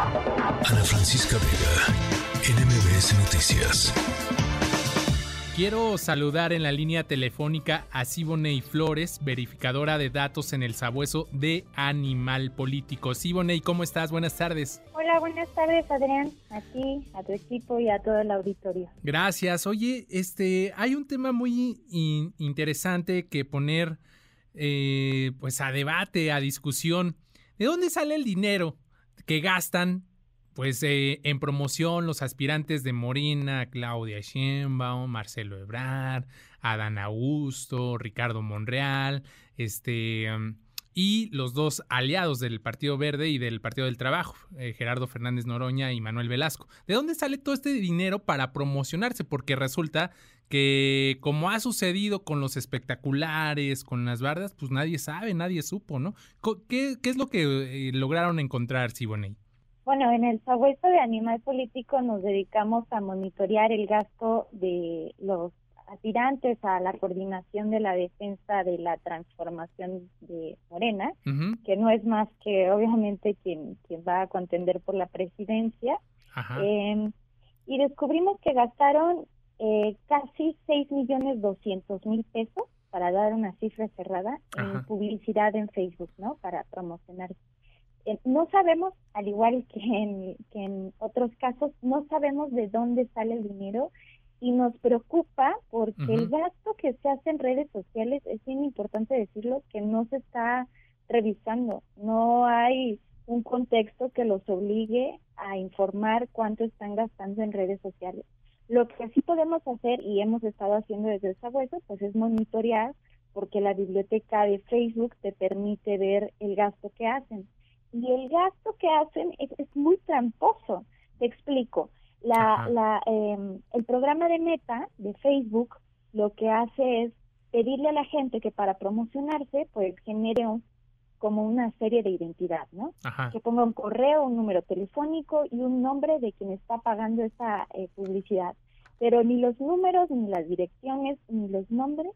Ana Francisca Vega, NMBS Noticias. Quiero saludar en la línea telefónica a Siboney Flores, verificadora de datos en el sabueso de Animal Político. Siboney, ¿cómo estás? Buenas tardes. Hola, buenas tardes, Adrián, a ti, a tu equipo y a todo el auditorio. Gracias. Oye, este, hay un tema muy interesante que poner, eh, pues, a debate, a discusión. ¿De dónde sale el dinero que gastan pues eh, en promoción los aspirantes de Morena, Claudia Sheinbaum, Marcelo Ebrard, Adán Augusto, Ricardo Monreal, este y los dos aliados del Partido Verde y del Partido del Trabajo, eh, Gerardo Fernández Noroña y Manuel Velasco. ¿De dónde sale todo este dinero para promocionarse? Porque resulta que como ha sucedido con los espectaculares, con las bardas, pues nadie sabe, nadie supo, ¿no? ¿Qué, qué es lo que eh, lograron encontrar, Siboney? Bueno, en el sabueso de Animal Político nos dedicamos a monitorear el gasto de los aspirantes a la coordinación de la defensa de la transformación de Morena, que no es más que obviamente quien, quien va a contender por la presidencia. Em, y descubrimos que gastaron eh, casi 6 millones 200 mil pesos, para dar una cifra cerrada, en publicidad en Facebook, ¿no? Para promocionar eh, no sabemos, al igual que en, que en otros casos, no sabemos de dónde sale el dinero y nos preocupa porque el gasto que se hace en redes sociales, es bien importante decirlo, que no se está revisando. No hay un contexto que los obligue a informar cuánto están gastando en redes sociales. Lo que sí podemos hacer y hemos estado haciendo desde el sabueso, pues es monitorear porque la biblioteca de Facebook te permite ver el gasto que hacen y el gasto que hacen es, muy tramposo. Te explico. La, la, eh, el programa de Meta de Facebook lo que hace es pedirle a la gente que para promocionarse pues genere como una serie de identidad, ¿no? Que ponga un correo, un número telefónico y un nombre de quien está pagando esa eh, publicidad. Pero ni los números, ni las direcciones, ni los nombres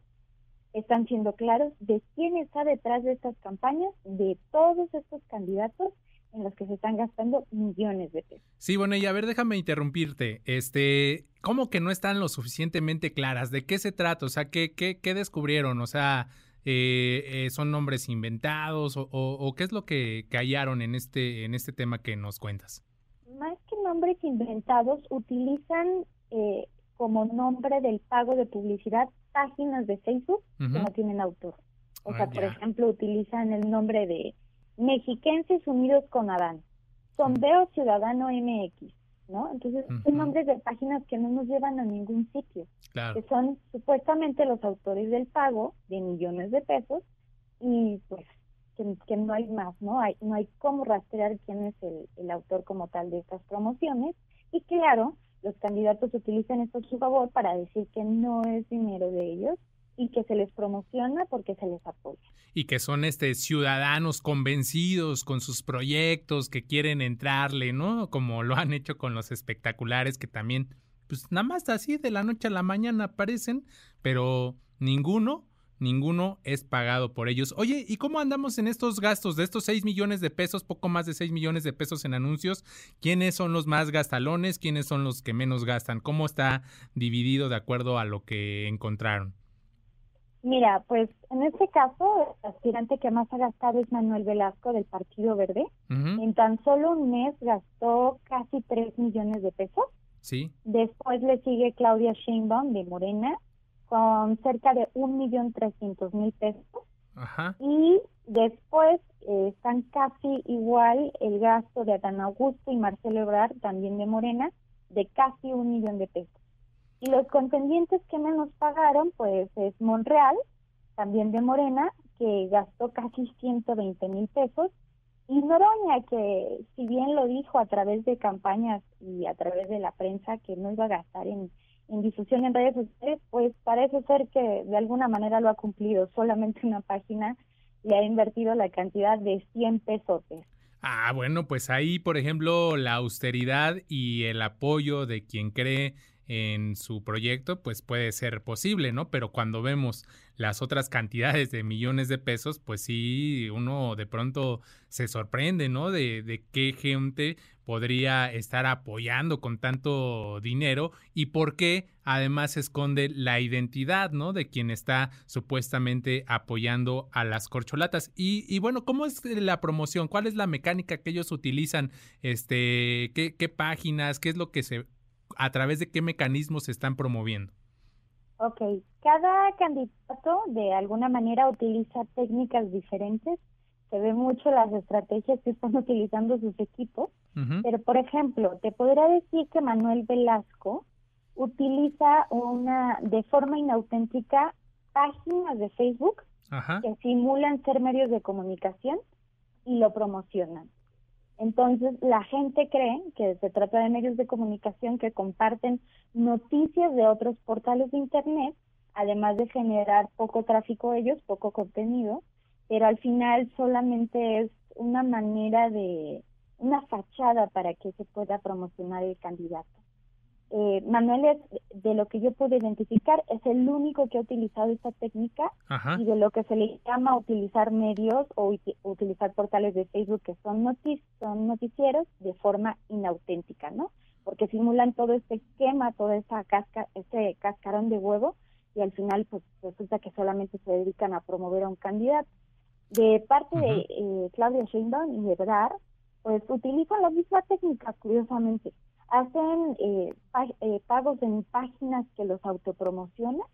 están siendo claros de quién está detrás de estas campañas, de todos estos candidatos en los que se están gastando millones de pesos. Sí, bueno, y a ver, déjame interrumpirte. Este, ¿cómo que no están lo suficientemente claras? ¿De qué se trata? O sea, ¿qué, qué, qué descubrieron? O sea, eh, eh, ¿son nombres inventados? O, o, qué es lo que, hallaron en este, en este tema que nos cuentas? Más que nombres inventados, utilizan eh, como nombre del pago de publicidad páginas de Facebook que no tienen autor. O ah, sea, por ejemplo, utilizan el nombre de Mexiquenses Unidos con Adán, Sondeo Ciudadano MX, ¿no? Entonces, son nombres de páginas que no nos llevan a ningún sitio, que son supuestamente los autores del pago de millones de pesos y pues que, no hay más, ¿no? Hay, no hay cómo rastrear quién es el, el autor como tal de estas promociones. Y claro, los candidatos utilizan esto a su favor para decir que no es dinero de ellos y que se les promociona porque se les apoya. Y que son este ciudadanos convencidos con sus proyectos que quieren entrarle, ¿no? Como lo han hecho con los espectaculares que también pues nada más así de la noche a la mañana aparecen, pero ninguno ninguno es pagado por ellos. Oye, ¿y cómo andamos en estos gastos de estos 6 millones de pesos, poco más de 6 millones de pesos en anuncios? ¿Quiénes son los más gastalones? ¿Quiénes son los que menos gastan? ¿Cómo está dividido de acuerdo a lo que encontraron? Mira, pues en este caso, el aspirante que más ha gastado es Manuel Velasco del Partido Verde. En tan solo un mes gastó casi 3 millones de pesos. Sí. Después le sigue Claudia Sheinbaum de Morena con cerca de un millón trescientos mil pesos. Y después eh, están casi igual el gasto de Adán Augusto y Marcelo Ebrard, también de Morena, de casi un millón de pesos. Y los contendientes que menos pagaron, pues es Monreal, también de Morena, que gastó casi 120 mil pesos, y Noroña, que si bien lo dijo a través de campañas y a través de la prensa que no iba a gastar en en difusión en redes sociales, pues parece ser que de alguna manera lo ha cumplido. Solamente una página le ha invertido la cantidad de 100 pesos. Ah, bueno, pues ahí, por ejemplo, la austeridad y el apoyo de quien cree en su proyecto, pues puede ser posible, ¿no? Pero cuando vemos las otras cantidades de millones de pesos, pues sí, uno de pronto se sorprende, ¿no? De, de qué gente podría estar apoyando con tanto dinero y por qué además esconde la identidad, ¿no? De quien está supuestamente apoyando a las corcholatas. Y, y bueno, ¿cómo es la promoción? ¿Cuál es la mecánica que ellos utilizan? Este, ¿qué, qué páginas? ¿Qué es lo que se a través de qué mecanismos se están promoviendo? Ok, cada candidato de alguna manera utiliza técnicas diferentes. Se ve mucho las estrategias que están utilizando sus equipos. Pero, por ejemplo, te podría decir que Manuel Velasco utiliza una de forma inauténtica páginas de Facebook que simulan ser medios de comunicación y lo promocionan. Entonces, la gente cree que se trata de medios de comunicación que comparten noticias de otros portales de Internet, además de generar poco tráfico ellos, poco contenido, pero al final solamente es una manera de, una fachada para que se pueda promocionar el candidato. Eh, Manuel es, de lo que yo pude identificar, es el único que ha utilizado esta técnica y de lo que se le llama utilizar medios o utilizar portales de Facebook que son, son noticieros de forma inauténtica, ¿no? Porque simulan todo este esquema, toda esa casca, ese cascarón de huevo y al final pues resulta que solamente se dedican a promover a un candidato. De parte de eh, Claudia Sheinbaum y de Brar, pues utilizan la misma técnica, curiosamente hacen eh, eh, pagos en páginas que los autopromocionan,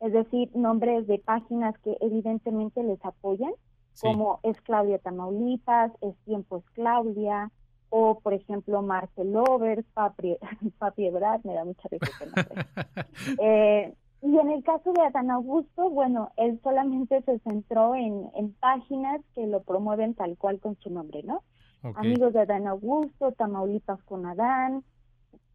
es decir, nombres de páginas que evidentemente les apoyan, como es Claudia Tamaulipas, es Tiempo es Claudia, o por ejemplo Marcel Lovers, Papi, Papi Ebrard, me da mucha risa eh, y en el caso de Adán Augusto, bueno, él solamente se centró en, en páginas que lo promueven tal cual con su nombre, ¿no? Amigos de Adán Augusto, Tamaulipas con Adán,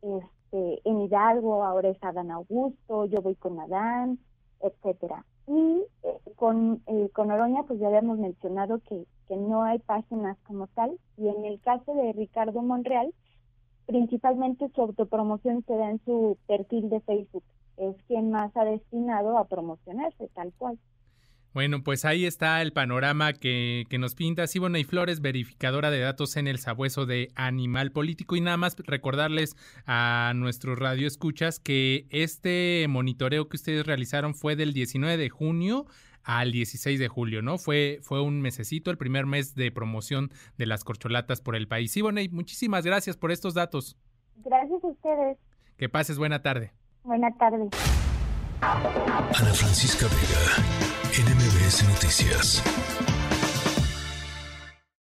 este, en Hidalgo ahora es Adán Augusto, yo voy con Adán, etcétera. Y eh, con, eh, con Oroña, pues ya habíamos mencionado que, que no hay páginas como tal, y en el caso de Ricardo Monreal, principalmente su autopromoción se da en su perfil de Facebook, es quien más ha destinado a promocionarse, tal cual. Bueno, pues ahí está el panorama que, que nos pinta Sibona y Flores, verificadora de datos en el sabueso de Animal Político. Y nada más recordarles a nuestros radioescuchas que este monitoreo que ustedes realizaron fue del 19 de junio al 16 de julio, ¿no? Fue, fue un mesecito, el primer mes de promoción de las corcholatas por el país. Siboney, muchísimas gracias por estos datos. Gracias a ustedes. Que pases buena tarde. Buena tarde. Ana Francisca Vega, NMBS Noticias.